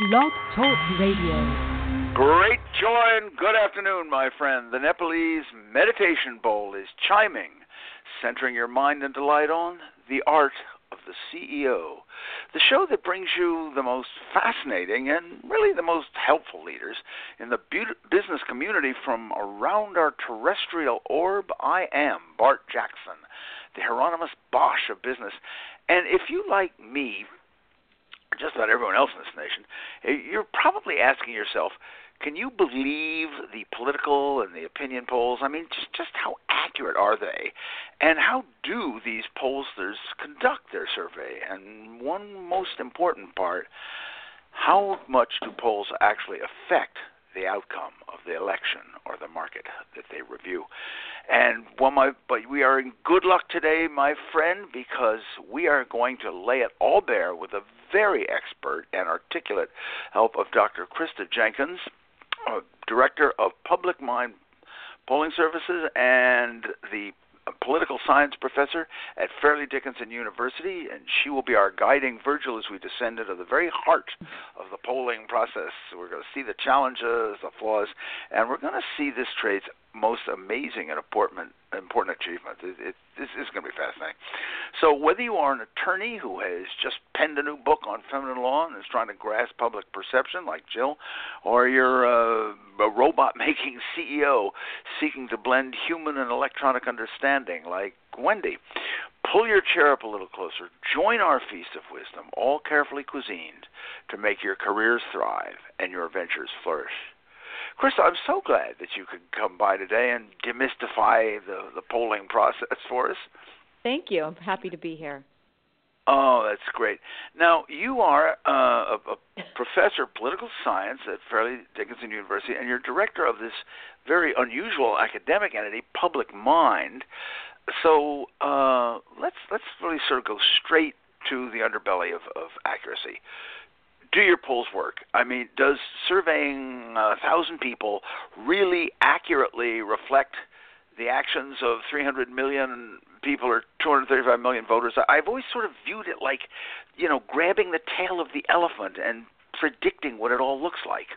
Blog Talk Radio. Great joy and good afternoon, my friend. The Nepalese Meditation Bowl is chiming, centering your mind and delight on the art of the CEO. The show that brings you the most fascinating and really the most helpful leaders in the business community from around our terrestrial orb. I am Bart Jackson, the Hieronymus Bosch of business. And if you, like me, just about everyone else in this nation, eh, you're probably asking yourself, can you believe the political and the opinion polls? I mean, just just how accurate are they, and how do these pollsters conduct their survey? And one most important part, how much do polls actually affect the outcome of the election or the market that they review. And well, my, but we are in good luck today, my friend, because we are going to lay it all bare with a very expert and articulate help of Dr. Krista Jenkins, uh, Director of Public Mind Polling Services and the a political science professor at Fairleigh Dickinson University, and she will be our guiding Virgil as we descend into the very heart of the polling process. We're going to see the challenges, the flaws, and we're going to see this trade's most amazing and important important achievement. It, it, this is going to be fascinating. So, whether you are an attorney who has just penned a new book on feminine law and is trying to grasp public perception, like Jill, or you're a, a robot making CEO seeking to blend human and electronic understanding, like Wendy, pull your chair up a little closer. Join our feast of wisdom, all carefully cuisined to make your careers thrive and your ventures flourish. Chris, I'm so glad that you could come by today and demystify the, the polling process for us. Thank you. I'm happy to be here. Oh, that's great. Now, you are uh, a, a professor of political science at Fairleigh Dickinson University, and you're director of this very unusual academic entity, Public Mind. So uh, let's let's really sort of go straight to the underbelly of, of accuracy do your polls work? I mean, does surveying a thousand people really accurately reflect the actions of 300 million people or 235 million voters? I've always sort of viewed it like, you know, grabbing the tail of the elephant and predicting what it all looks like.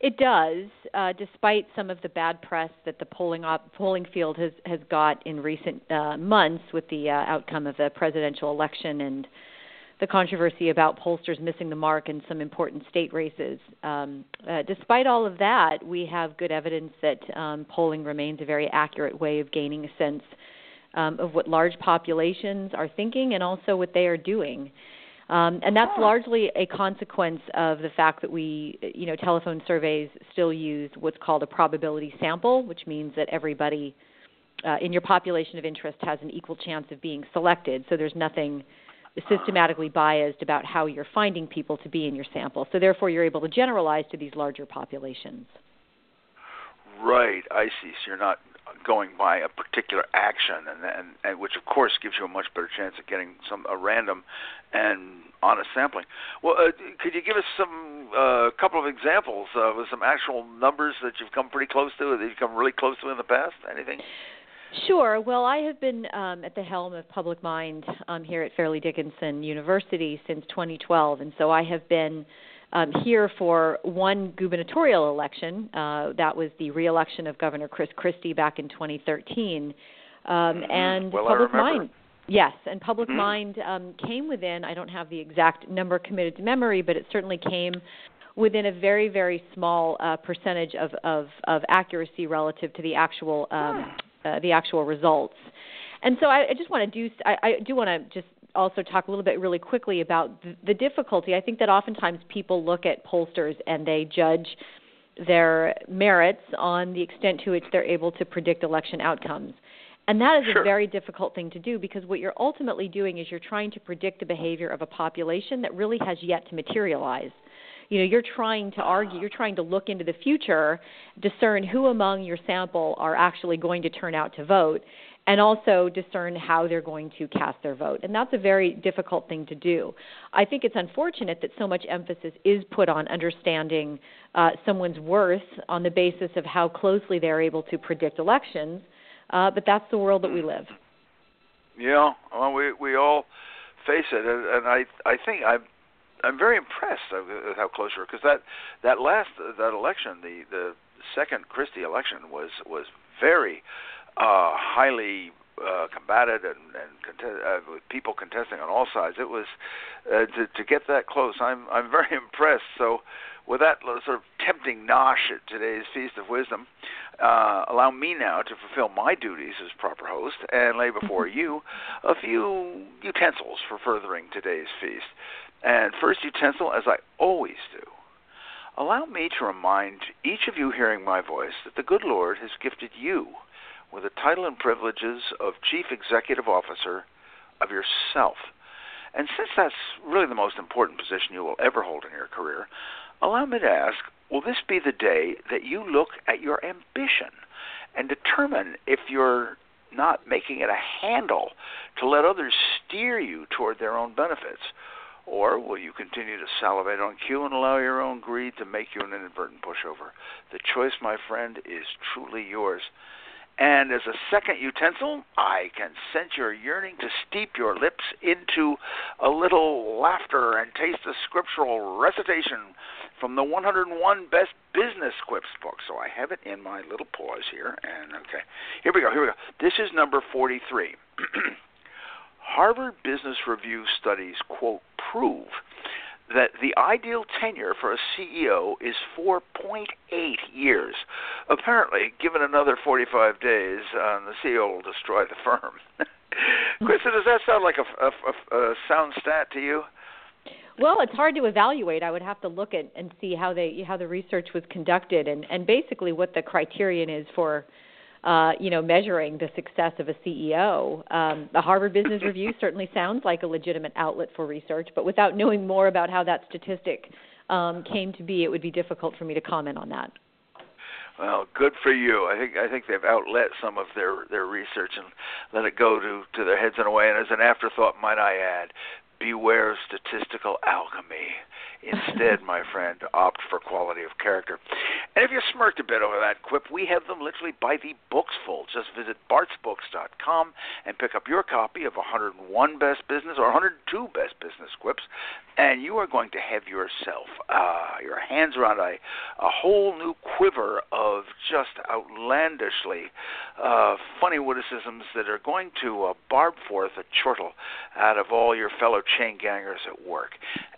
It does, uh, despite some of the bad press that the polling op- polling field has has got in recent uh, months with the uh, outcome of the presidential election and the controversy about pollsters missing the mark in some important state races. Um, uh, despite all of that, we have good evidence that um, polling remains a very accurate way of gaining a sense um, of what large populations are thinking and also what they are doing. Um, and that's largely a consequence of the fact that we, you know, telephone surveys still use what's called a probability sample, which means that everybody uh, in your population of interest has an equal chance of being selected. So there's nothing systematically biased about how you're finding people to be in your sample. So therefore, you're able to generalize to these larger populations. Right, I see. So you're not going by a particular action, and, and, and which of course gives you a much better chance of getting some a random and honest sampling. Well, uh, could you give us some a uh, couple of examples uh, with some actual numbers that you've come pretty close to, that you've come really close to in the past? Anything? Sure. Well, I have been um, at the helm of Public Mind um, here at Fairleigh Dickinson University since 2012, and so I have been um, here for one gubernatorial election. Uh, that was the reelection of Governor Chris Christie back in 2013, um, mm-hmm. and well, Public Mind. Yes, and Public mm-hmm. Mind um, came within. I don't have the exact number committed to memory, but it certainly came within a very very small uh, percentage of, of, of accuracy relative to the actual um, uh, the actual results. And so I, I just want to do I, I do want to just also talk a little bit really quickly about the, the difficulty. I think that oftentimes people look at pollsters and they judge their merits on the extent to which they're able to predict election outcomes. And that is sure. a very difficult thing to do because what you're ultimately doing is you're trying to predict the behavior of a population that really has yet to materialize you know you're trying to argue you're trying to look into the future discern who among your sample are actually going to turn out to vote and also discern how they're going to cast their vote. And that's a very difficult thing to do. I think it's unfortunate that so much emphasis is put on understanding uh, someone's worth on the basis of how closely they're able to predict elections, uh, but that's the world that we live. Yeah, well, we we all face it, and I I think I I'm very impressed with how close you were because that that last that election, the the second Christie election was was very uh, highly uh, combated and, and contest, uh, with people contesting on all sides. It was uh, to to get that close. I'm I'm very impressed. So, with that sort of tempting nosh at today's feast of wisdom, uh, allow me now to fulfill my duties as proper host and lay before you a few utensils for furthering today's feast. And first utensil, as I always do, allow me to remind each of you hearing my voice that the good Lord has gifted you with the title and privileges of Chief Executive Officer of yourself. And since that's really the most important position you will ever hold in your career, allow me to ask will this be the day that you look at your ambition and determine if you're not making it a handle to let others steer you toward their own benefits? Or will you continue to salivate on cue and allow your own greed to make you an inadvertent pushover? The choice, my friend, is truly yours. And as a second utensil, I can sense your yearning to steep your lips into a little laughter and taste the scriptural recitation from the 101 Best Business Quips book. So I have it in my little paws here. And okay, here we go. Here we go. This is number 43. Harvard Business Review studies, quote, prove that the ideal tenure for a CEO is 4.8 years. Apparently, given another 45 days, uh, the CEO will destroy the firm. Krista, does that sound like a, a, a, a sound stat to you? Well, it's hard to evaluate. I would have to look at and see how they how the research was conducted and and basically what the criterion is for uh, you know, measuring the success of a CEO. Um, the Harvard Business Review certainly sounds like a legitimate outlet for research, but without knowing more about how that statistic um, came to be, it would be difficult for me to comment on that. Well, good for you. I think I think they've outlet some of their their research and let it go to to their heads in a way. And as an afterthought, might I add, beware statistical alchemy. Instead, my friend, opt for quality of character. And if you smirked a bit over that quip, we have them literally by the books full. Just visit bartsbooks.com and pick up your copy of 101 Best Business or 102 Best Business Quips, and you are going to have yourself uh, your hands around a, a whole new quiver of just outlandishly uh, funny witticisms that are going to uh, barb forth a chortle out of all your fellow chain gangers at work.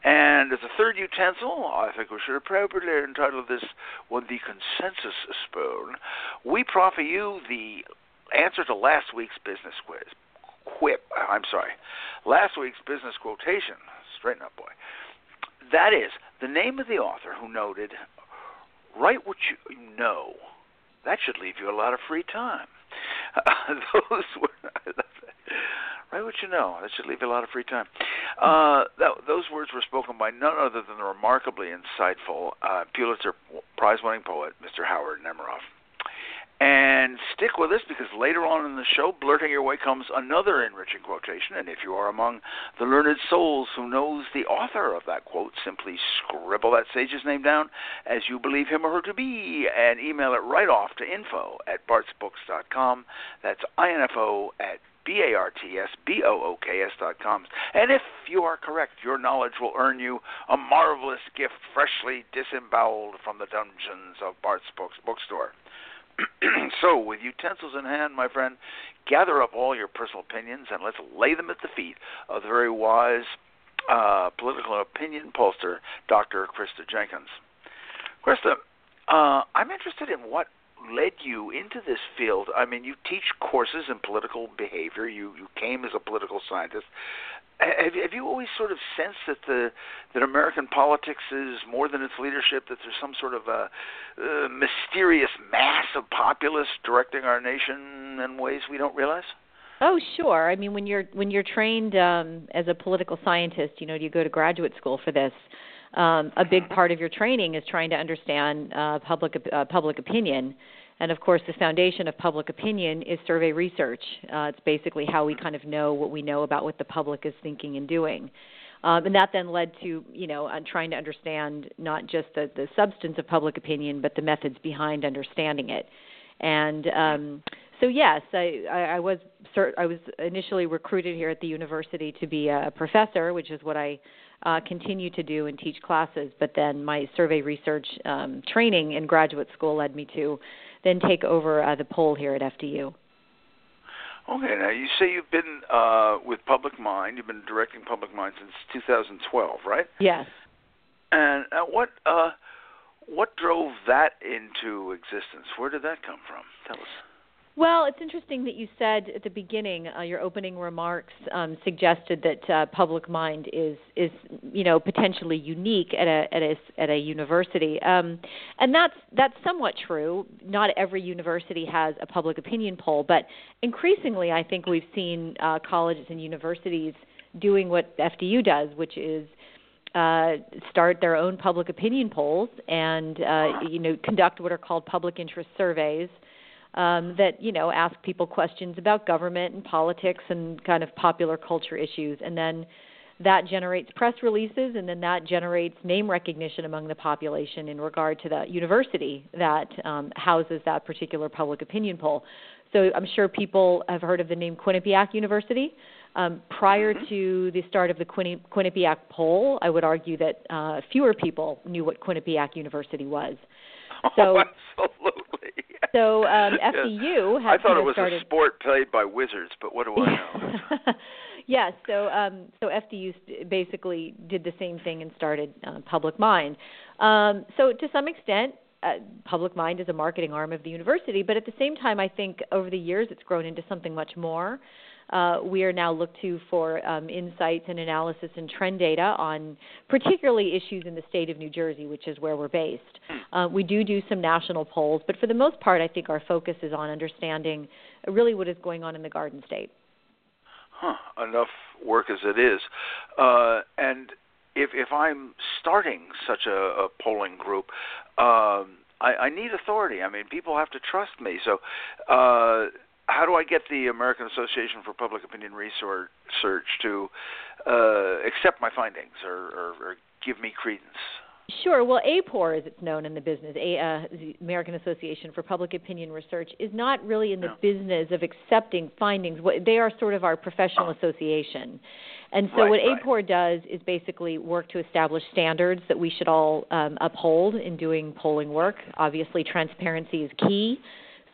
And as a third utensil, I think we should appropriately entitle this one the consensus spoon. We proffer you the answer to last week's business quiz. Quip, I'm sorry, last week's business quotation. Straighten up, boy. That is the name of the author who noted, "Write what you know." That should leave you a lot of free time. Uh, those were Write what you know. That should leave you a lot of free time. Uh, that, those words were spoken by none other than the remarkably insightful uh, Pulitzer Prize-winning poet, Mr. Howard Nemerov. And stick with us because later on in the show, blurting your way comes another enriching quotation. And if you are among the learned souls who knows the author of that quote, simply scribble that sage's name down as you believe him or her to be and email it right off to info at bartsbooks.com. That's info at B A R T S B O O K S dot com. And if you are correct, your knowledge will earn you a marvelous gift freshly disemboweled from the dungeons of Bart's Books bookstore. so, with utensils in hand, my friend, gather up all your personal opinions and let's lay them at the feet of the very wise uh, political opinion pollster, Dr. Krista Jenkins. Krista, uh, I'm interested in what led you into this field? I mean, you teach courses in political behavior. You you came as a political scientist. Have, have you always sort of sensed that the that American politics is more than its leadership? That there's some sort of a, a mysterious mass of populists directing our nation in ways we don't realize? Oh, sure. I mean, when you're when you're trained um, as a political scientist, you know, you go to graduate school for this um, a big part of your training is trying to understand uh, public uh, public opinion. And of course, the foundation of public opinion is survey research. Uh, it's basically how we kind of know what we know about what the public is thinking and doing. Um, and that then led to, you know, uh, trying to understand not just the, the substance of public opinion, but the methods behind understanding it. And um, so, yes, I, I, was I was initially recruited here at the university to be a professor, which is what I uh, continue to do and teach classes. But then my survey research um, training in graduate school led me to then take over uh, the poll here at FDU. Okay, now you say you've been uh, with Public Mind. You've been directing Public Mind since 2012, right? Yes. And uh, what uh, what drove that into existence? Where did that come from? Tell us. Well, it's interesting that you said at the beginning uh, your opening remarks um, suggested that uh, public mind is is you know potentially unique at a at a at a university, um, and that's that's somewhat true. Not every university has a public opinion poll, but increasingly, I think we've seen uh, colleges and universities doing what FDU does, which is uh, start their own public opinion polls and uh, you know conduct what are called public interest surveys um, that you know ask people questions about government and politics and kind of popular culture issues, and then that generates press releases, and then that generates name recognition among the population in regard to the university that um, houses that particular public opinion poll. So I'm sure people have heard of the name Quinnipiac University. Um, prior mm-hmm. to the start of the Quinni- Quinnipiac poll, I would argue that uh, fewer people knew what Quinnipiac University was. So, oh, absolutely. So um, FDU has I thought it was started... a sport played by wizards, but what do I know? yes, so um, so FDU basically did the same thing and started uh, Public Mind. Um, so to some extent, uh, Public Mind is a marketing arm of the university, but at the same time, I think over the years it's grown into something much more uh, we are now looked to for um, insights and analysis and trend data on particularly issues in the state of New Jersey, which is where we're based. Hmm. Uh, we do do some national polls, but for the most part, I think our focus is on understanding really what is going on in the Garden State. Huh, enough work as it is. Uh, and if if I'm starting such a, a polling group, um, I, I need authority. I mean, people have to trust me. So, uh, how do I get the American Association for Public Opinion Research to uh, accept my findings or, or, or, give me credence? Sure. Well, AAPOR, as it's known in the business, A, uh, the American Association for Public Opinion Research, is not really in the no. business of accepting findings. They are sort of our professional oh. association. And so, right, what right. AAPOR does is basically work to establish standards that we should all um, uphold in doing polling work. Obviously, transparency is key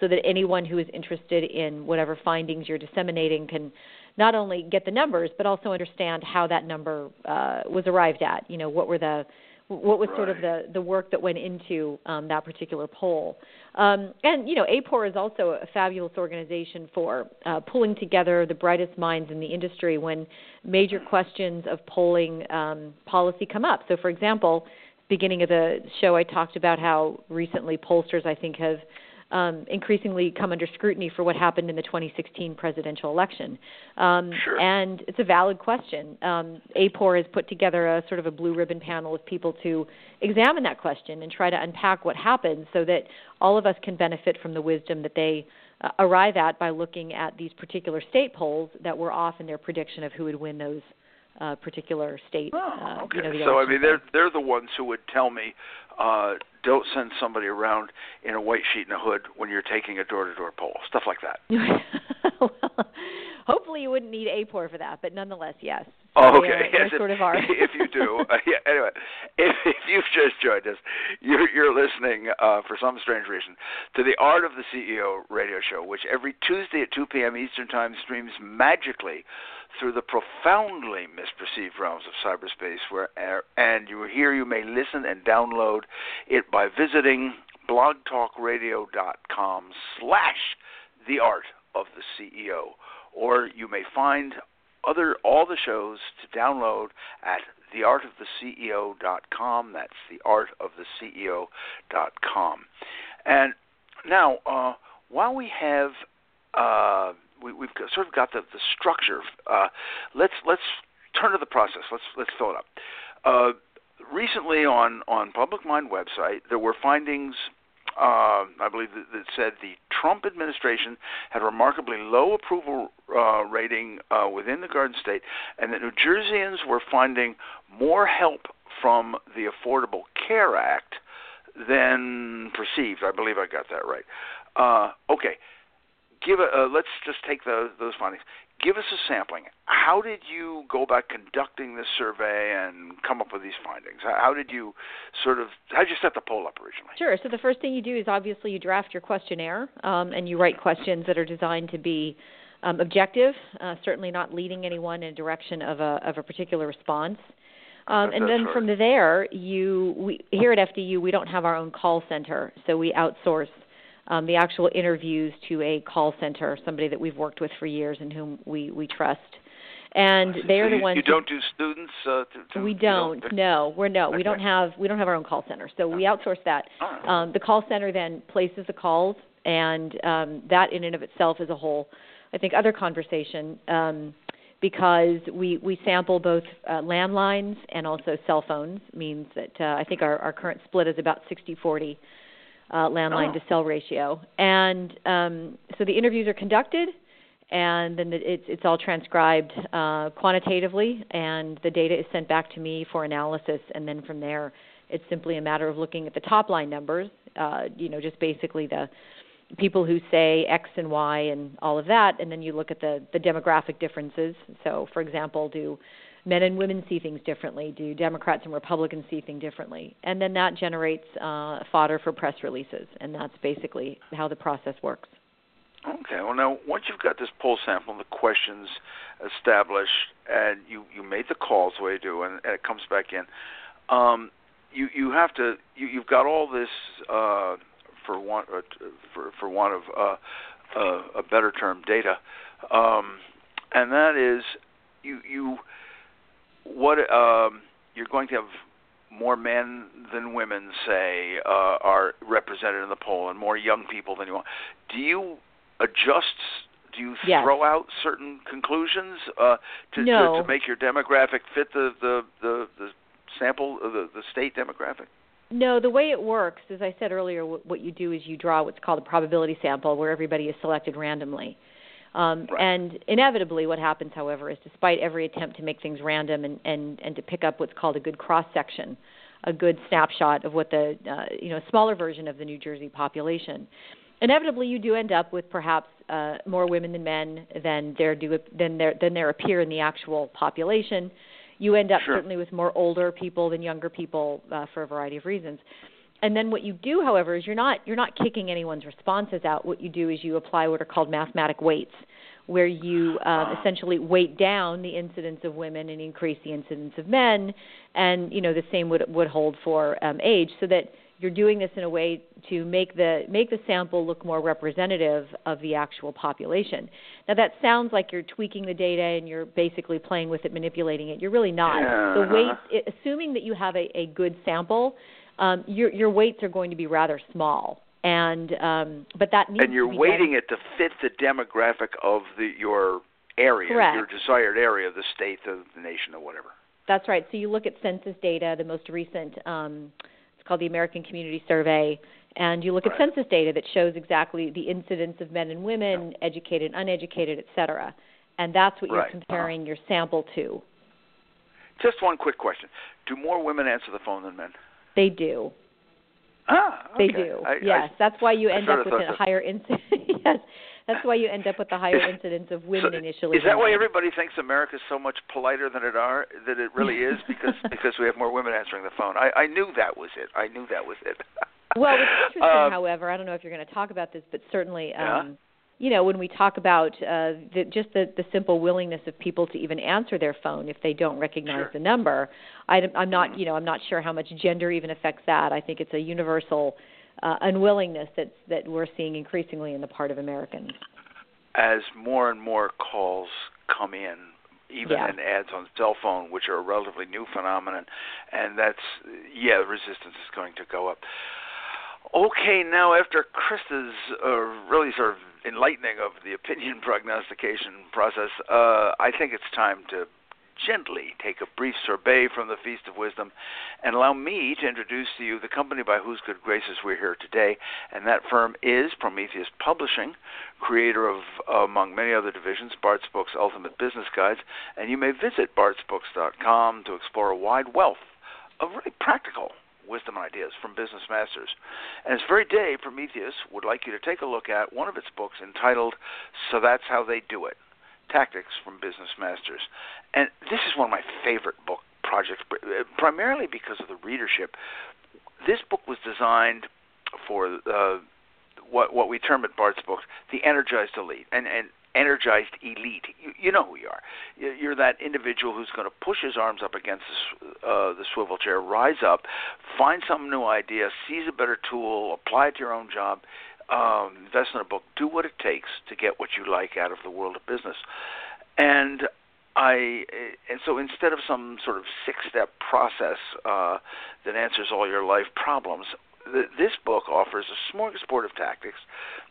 so that anyone who is interested in whatever findings you're disseminating can not only get the numbers but also understand how that number uh, was arrived at. You know, what were the what was right. sort of the the work that went into um, that particular poll. Um, and you know, AAPOR is also a fabulous organization for uh, pulling together the brightest minds in the industry when major questions of polling um, policy come up. So, for example, beginning of the show, I talked about how recently pollsters, I think, have um, increasingly come under scrutiny for what happened in the 2016 presidential election. Um, sure. And it's a valid question. Um, AAPOR has put together a sort of a blue ribbon panel of people to examine that question and try to unpack what happened so that all of us can benefit from the wisdom that they uh, arrive at by looking at these particular state polls that were off in their prediction of who would win those uh, particular state. Oh, uh. You know, so I mean, they're they're the ones who would tell me, uh, don't send somebody around in a white sheet and a hood when you're taking a door-to-door poll, stuff like that. well, hopefully you wouldn't need AAPOR for that, but nonetheless, yes. Oh, okay. uh, yes, sort if, of are. if you do, uh, yeah. Anyway, if, if you've just joined us, you're, you're listening uh, for some strange reason to the Art of the CEO radio show, which every Tuesday at 2 p.m. Eastern Time streams magically through the profoundly misperceived realms of cyberspace. Where and you are here you may listen and download it by visiting blogtalkradio.com slash the art of the CEO, or you may find other all the shows to download at theartoftheceo.com. That's theartoftheceo.com. And now, uh, while we have uh, we, have sort of got the, the structure, uh, let's let's turn to the process. Let's let's fill it up. Uh, recently, on on Public Mind website, there were findings uh, I believe that, that said the Trump administration had a remarkably low approval uh, rating uh, within the Garden State, and that New Jerseyans were finding more help from the Affordable Care Act than perceived. I believe I got that right. Uh, okay, give a, uh, let's just take those those findings. give us a sampling. How did you go about conducting this survey and come up with these findings? How did you sort of how did you set the poll up originally? Sure. So the first thing you do is obviously you draft your questionnaire um, and you write questions that are designed to be um, objective, uh, certainly not leading anyone in a direction of a of a particular response. Um, and then from there, you we, here at FDU we don't have our own call center, so we outsource um, the actual interviews to a call center, somebody that we've worked with for years and whom we we trust. And they are the ones. You don't do students. Uh, to, to, we don't. don't no, we're no. Okay. We don't have. We don't have our own call center, so we outsource that. Oh. Um, the call center then places the calls, and um, that in and of itself is a whole, I think, other conversation. Um, because we, we sample both uh, landlines and also cell phones means that uh, I think our, our current split is about 60-40 uh, landline Oh. to cell ratio. And um, so the interviews are conducted, and then it's it's all transcribed uh, quantitatively, and the data is sent back to me for analysis. And then from there, it's simply a matter of looking at the top line numbers. Uh, you know, just basically the people who say X and Y and all of that, and then you look at the the demographic differences. So, for example, do men and women see things differently? Do Democrats and Republicans see things differently? And then that generates uh, fodder for press releases, and that's basically how the process works. Okay. Well, now once you've got this poll sample and the questions established, and you you made the calls the way you do, and, and it comes back in, um, you you have to you you've got all this uh, for want uh, for for want of uh, uh, a better term data, um, and that is you you what um, you're going to have more men than women say uh, are represented in the poll, and more young people than you want. Do you adjust? Do you Yes. throw out certain conclusions uh, to, No. to to make your demographic fit the the the, the sample uh, the the state demographic? No, the way it works, as I said earlier, what you do is you draw what's called a probability sample, where everybody is selected randomly. Um, Right. And inevitably, what happens, however, is despite every attempt to make things random and, and, and to pick up what's called a good cross section, a good snapshot of what the uh, you know smaller version of the New Jersey population, inevitably you do end up with perhaps uh, more women than men than there do than there than there appear in the actual population. You end up Sure. certainly with more older people than younger people uh, for a variety of reasons. And then what you do, however, is you're not you're not kicking anyone's responses out. What you do is you apply what are called mathematic weights, where you um, Ah. essentially weight down the incidence of women and increase the incidence of men, and you know the same would would hold for um, age, so that you're doing this in a way to make the make the sample look more representative of the actual population. Now that sounds like you're tweaking the data and you're basically playing with it, manipulating it. You're really not. The Yeah. weight, assuming that you have a, a good sample, um, your your weights are going to be rather small. And um, but that needs and you're weighting done. it to fit the demographic of the your area, Correct. your desired area, the state, the, the nation, or whatever. That's right. So you look at census data, the most recent, um, it's called the American Community Survey, and you look Right. at census data that shows exactly the incidence of men and women, educated, uneducated, et cetera. And that's what you're Right. Uh-huh. comparing your sample to. Just one quick question: Do more women answer the phone than men? They do. Ah, They okay. do. I, yes, that's why you end up with a higher incidence. yes, that's why you end up with the higher Is- incidence of women so initially. Is that why everybody thinks America's so much politer than it are than it really is? Because because we have more women answering the phone. I, I knew that was it. I knew that was it. Well, it's interesting, Um, however, I don't know if you're going to talk about this, but certainly, Yeah. You know, when we talk about uh, the, just the, the simple willingness of people to even answer their phone if they don't recognize Sure. the number, I, I'm not, Mhm. you know, I'm not sure how much gender even affects that. I think it's a universal uh, unwillingness that's, that we're seeing increasingly in the part of Americans. As more and more calls come in, even Yeah. in ads on cell phone, which are a relatively new phenomenon, and that's yeah, resistance is going to go up. Okay, now after Krista's uh, really sort of enlightening of the opinion prognostication process, uh, I think it's time to gently take a brief sorbet from the Feast of Wisdom and allow me to introduce to you the company by whose good graces we're here today. And that firm is Prometheus Publishing, creator of, among many other divisions, Bart's Books Ultimate Business Guides. And you may visit bartsbooks.com to explore a wide wealth of really practical wisdom and ideas from business masters. And this very day, Prometheus would like you to take a look at one of its books entitled So That's How They Do It Tactics from Business Masters. And this is one of my favorite book projects, uh, primarily because of the readership. This book was designed for uh, what what we term at Bart's books the energized elite, and and energized elite. You, you know who you are. You're that individual who's going to push his arms up against the, uh, the swivel chair, rise up, find some new idea, seize a better tool, apply it to your own job, um, invest in a book, do what it takes to get what you like out of the world of business. And I and so instead of some sort of six-step process uh, that answers all your life problems, th- this book offers a smorgasbord of tactics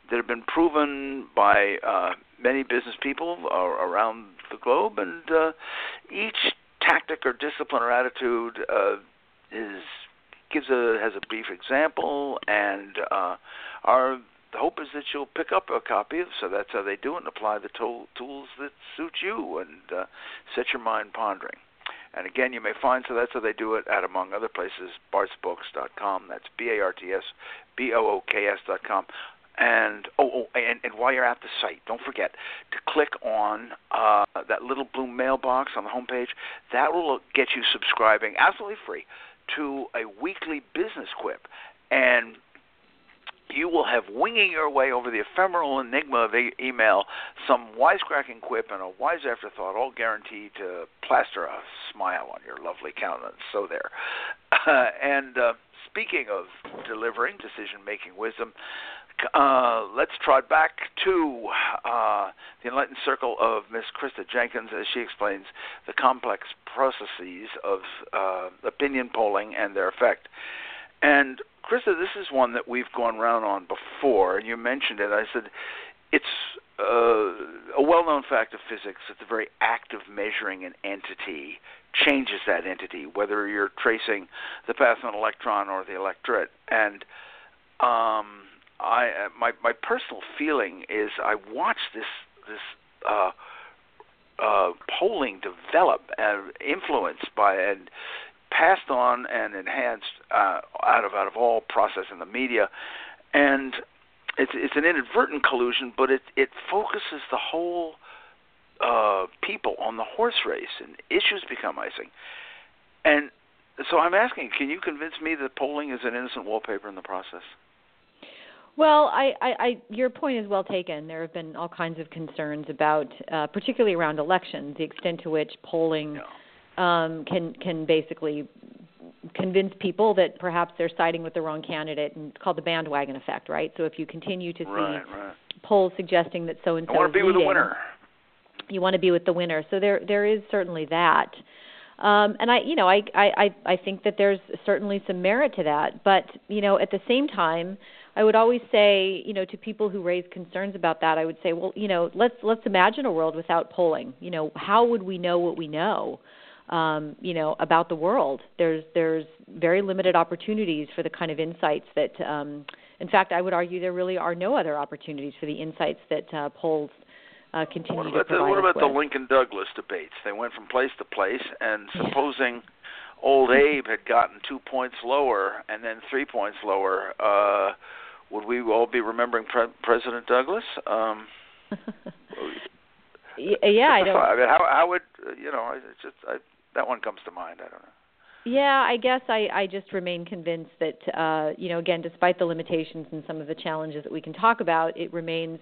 that have been proven by uh, many business people uh, around the globe, and uh, each tactic or discipline or attitude uh, is gives a has a brief example, and uh, our hope is that you'll pick up a copy of so that's how they do it and apply the to- tools that suit you and uh, set your mind pondering. And again, you may find so that's how they do it at among other places, bartsbooks.com. That's B A R T S B O O K S dot com. And oh, oh and, and while you're at the site, don't forget to click on uh, that little blue mailbox on the homepage. That will get you subscribing absolutely free to a weekly business quip. And you will have winging your way over the ephemeral enigma of e- email some wisecracking quip and a wise afterthought, all guaranteed to plaster a smile on your lovely countenance. So there. Uh, and uh, speaking of delivering decision-making wisdom, uh, let's trot back to uh, the enlightened circle of Miss Krista Jenkins as she explains the complex processes of uh, opinion polling and their effect. And Krista, this is one that we've gone around on before, and you mentioned it. I said it's uh, a well-known fact of physics that the very act of measuring an entity changes that entity, whether you're tracing the path of an electron or the electorate. And um, I, my my personal feeling is I watched this this uh, uh, polling develop, and influenced by and passed on and enhanced uh, out of out of all process in the media, and it's it's an inadvertent collusion, but it it focuses the whole uh, people on the horse race, and issues become icing. And so I'm asking, can you convince me that polling is an innocent wallpaper in the process? Well, I, I, I, your point is well taken. There have been all kinds of concerns about, uh, particularly around elections, the extent to which polling. Um, can can basically convince people that perhaps they're siding with the wrong candidate and it's called the bandwagon effect, right? So if you continue to see right, right. polls suggesting that so and so I want to be leading, with the winner. You want to be with the winner. So there there is certainly that. Um, and I, you know, I, I, I think that there's certainly some merit to that. But you know, at the same time, I would always say, you know, to people who raise concerns about that, I would say, well, you know, let's let's imagine a world without polling. You know, how would we know what we know? um, you know about the world. There's there's very limited opportunities for the kind of insights that, um, in fact, I would argue there really are no other opportunities for the insights that uh, polls uh, continue what about to provide the, What about the. Lincoln Douglas debates? They went from place to place, and supposing old Abe had gotten two points lower and then three points lower, uh, would we all be remembering Pre- President Douglas? Um, yeah, yeah I don't. I mean, how how would you know? It's just I, that one comes to mind. I don't know. Yeah, I guess I, I just remain convinced that, uh, you know, again, despite the limitations and some of the challenges that we can talk about, it remains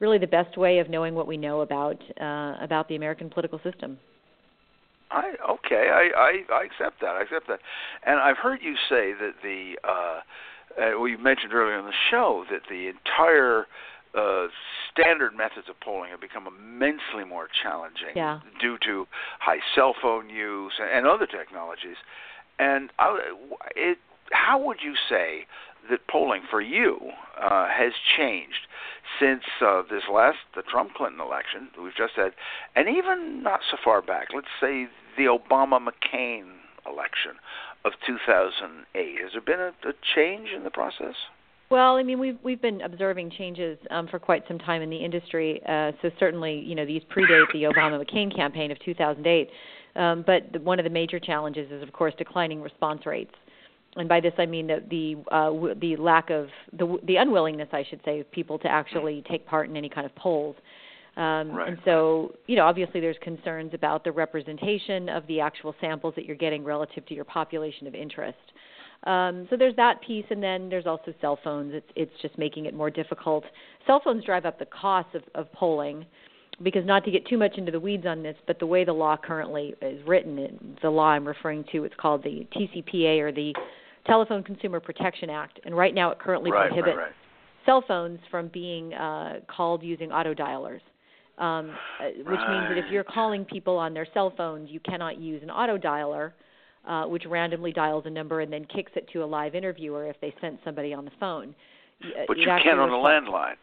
really the best way of knowing what we know about uh, about the American political system. I okay, I, I I accept that. I accept that, and I've heard you say that the uh, uh, we mentioned earlier in the show that the entire uh, standard methods of polling have become immensely more challenging yeah. due to high cell phone use and, other technologies. And I, it, how would you say that polling for you uh, has changed since uh, this last the Trump Clinton election we've just had, and even not so far back? Let's say the Obama McCain election of 2008. Has there been a, a change in the process? Well, I mean, we've we've been observing changes um, for quite some time in the industry. Uh, so certainly, you know, these predate the Obama McCain campaign of 2008. Um, but the, one of the major challenges is, of course, declining response rates. And by this, I mean that the uh, w- the lack of the the unwillingness, I should say, of people to actually take part in any kind of polls. Um, Right. And so, you know, obviously there's concerns about the representation of the actual samples that you're getting relative to your population of interest. Um, so there's that piece, and then there's also cell phones. It's it's just making it more difficult. Cell phones drive up the cost of, of polling, because not to get too much into the weeds on this, but the way the law currently is written, the law I'm referring to, it's called the TCPA or the Telephone Consumer Protection Act, and right now it currently right, prohibits right, right. cell phones from being uh, called using auto dialers, um, uh, which means that if you're calling people on their cell phones, you cannot use an auto dialer, uh, which randomly dials a number and then kicks it to a live interviewer if they sent somebody on the phone. Uh, But it you can on a landline.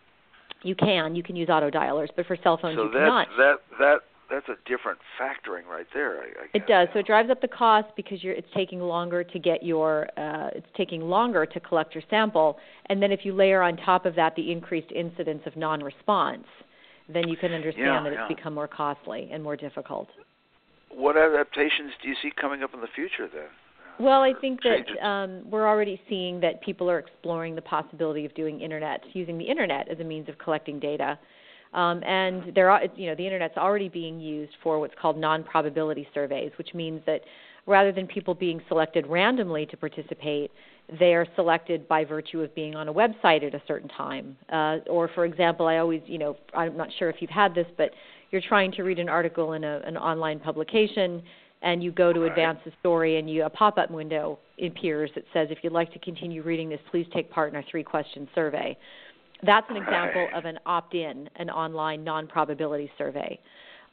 You can. You can use auto dialers, but for cell phones So you that's cannot. that that that's a different factoring right there. I, I It does. So it drives up the cost because you're it's taking longer to get your uh it's taking longer to collect your sample and then if you layer on top of that the increased incidence of non-response, then you can understand Yeah, that yeah. it's become more costly and more difficult. What adaptations do you see coming up in the future then? Well, I think that um, we're already seeing that people are exploring the possibility of doing internet, using the internet as a means of collecting data. Um, and there are, you know, the internet's already being used for what's called non-probability surveys, which means that rather than people being selected randomly to participate, they are selected by virtue of being on a website at a certain time. Uh, or, for example, I always, you know, I'm not sure if you've had this, but you're trying to read an article in a, an online publication and you go to Right. advance the story and you a pop-up window appears that says if you'd like to continue reading this please take part in our three question survey that's an example of an opt-in an online non-probability survey.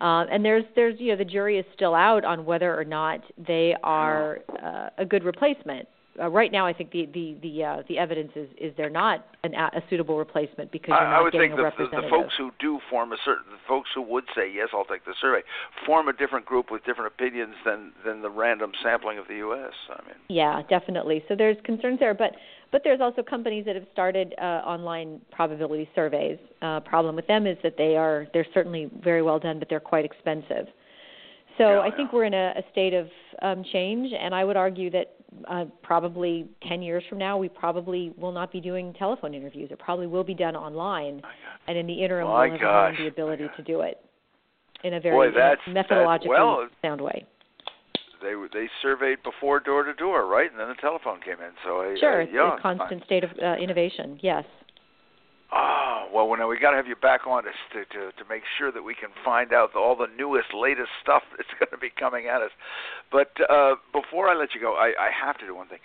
Uh, and there's there's you know the jury is still out on whether or not they are uh, a good replacement uh, right now I think the the the uh, the evidence is is they're not an, a suitable replacement because you're I, not I would getting think a the, the, the folks who do form a certain, the folks who would say yes, I'll take the survey, form a different group with different opinions than than the random sampling of the U.S. I mean, Yeah, definitely. So there's concerns there, but but there's also companies that have started uh, online probability surveys. Uh, problem with them is that they are they're certainly very well done, but they're quite expensive. So Yeah, I think yeah. we're in a, a state of um, change, and I would argue that uh, probably 10 years from now, we probably will not be doing telephone interviews. It probably will be done online, and in the interim, My we'll have the ability to do it in a very Boy, that's- methodologically well, sound way. they they surveyed before door to door, right? And then the telephone came in. So I, Sure, I, it's a constant state of uh, innovation. Yes. Oh well, now we got to have you back on to, to to make sure that we can find out all the newest, latest stuff that's going to be coming at us. But uh, before I let you go, I, I have to do one thing.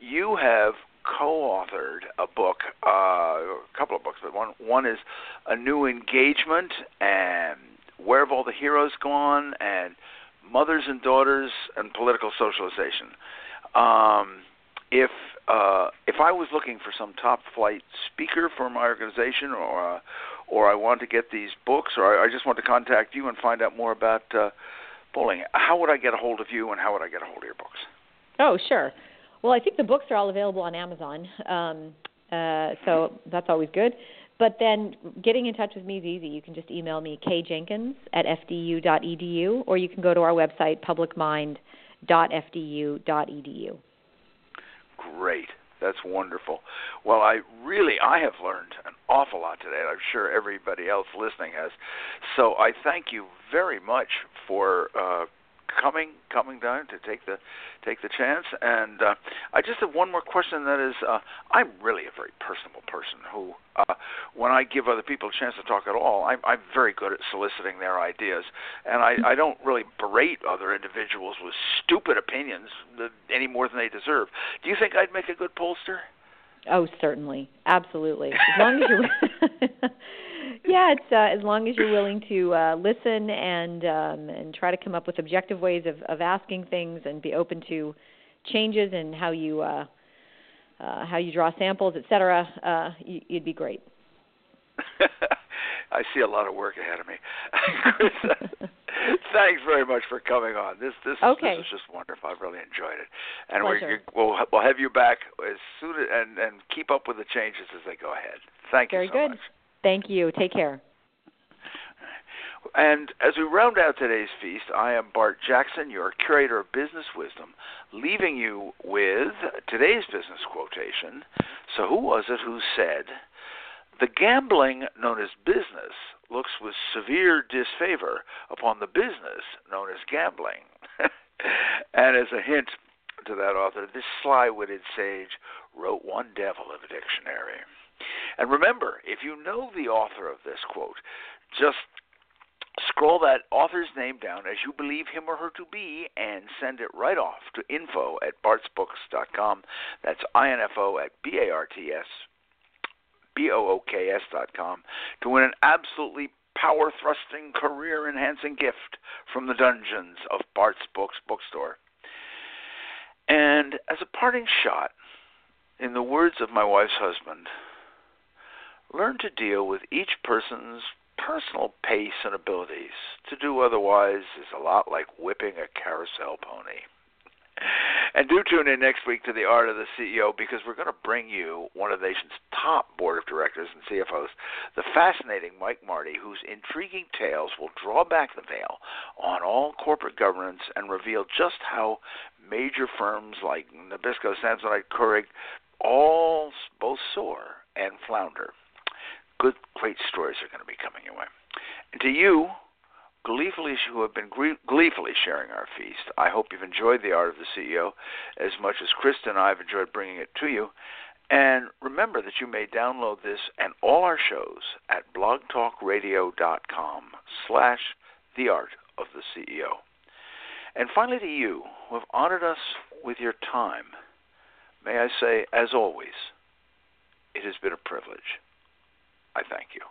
You have co-authored a book, uh, a couple of books, but one one is a new engagement and where have all the heroes gone and mothers and daughters and political socialization. Um, if uh, if I was looking for some top flight speaker for my organization, or uh, or I want to get these books, or I, I just want to contact you and find out more about uh, bowling, how would I get a hold of you, and how would I get a hold of your books? Oh, sure. Well, I think the books are all available on Amazon, um, uh, so that's always good. But then getting in touch with me is easy. You can just email me kjenkins at fdu.edu, or you can go to our website publicmind.fdu.edu. Great. That's wonderful. Well, I really I have learned an awful lot today, and I'm sure everybody else listening has. So I thank you very much for uh, coming coming down to take the take the chance. And uh, I just have one more question. That is, uh, I'm really a very personable person who, uh, when I give other people a chance to talk at all, I'm, I'm very good at soliciting their ideas, and I, I don't really berate other individuals with stupid opinions any more than they deserve. Do you think I'd make a good pollster? Oh, certainly, absolutely. As long as you're, yeah, it's uh, as long as you're willing to uh, listen and um, and try to come up with objective ways of, of asking things and be open to changes in how you uh, uh, how you draw samples, et cetera. Uh, you, you'd be great. I see a lot of work ahead of me. Thanks very much for coming on. This this, Okay. this is just wonderful. I've really enjoyed it, and Pleasure. we're, we'll we'll have you back as soon as, and and keep up with the changes as they go ahead. Thank Very you so good. much. Thank you. Take care. And as we round out today's feast, I am Bart Jackson, your curator of business wisdom, leaving you with today's business quotation. So, who was it who said, The gambling known as business looks with severe disfavor upon the business known as gambling. and as a hint to that author, this sly witted sage wrote one devil of a dictionary. And remember, if you know the author of this quote, just scroll that author's name down as you believe him or her to be and send it right off to info at bartsbooks.com. That's info at B-A-R-T-S, B-O-O-K-S dot com to win an absolutely power thrusting, career enhancing gift from the dungeons of Bart's Books bookstore. And as a parting shot, in the words of my wife's husband, learn to deal with each person's personal pace and abilities. To do otherwise is a lot like whipping a carousel pony. And do tune in next week to The Art of the CEO because we're going to bring you one of the nation's top board of directors and CFOs, the fascinating Mike Marty, whose intriguing tales will draw back the veil on all corporate governance and reveal just how major firms like Nabisco, Samsonite, Keurig all both soar and flounder good, great stories are going to be coming your way. And to you, gleefully who have been gleefully sharing our feast, I hope you've enjoyed the art of the CEO as much as Krista and I have enjoyed bringing it to you. And remember that you may download this and all our shows at blogtalkradio.com slash the art of the CEO. And finally to you who have honored us with your time, may I say, as always, it has been a privilege. I thank you.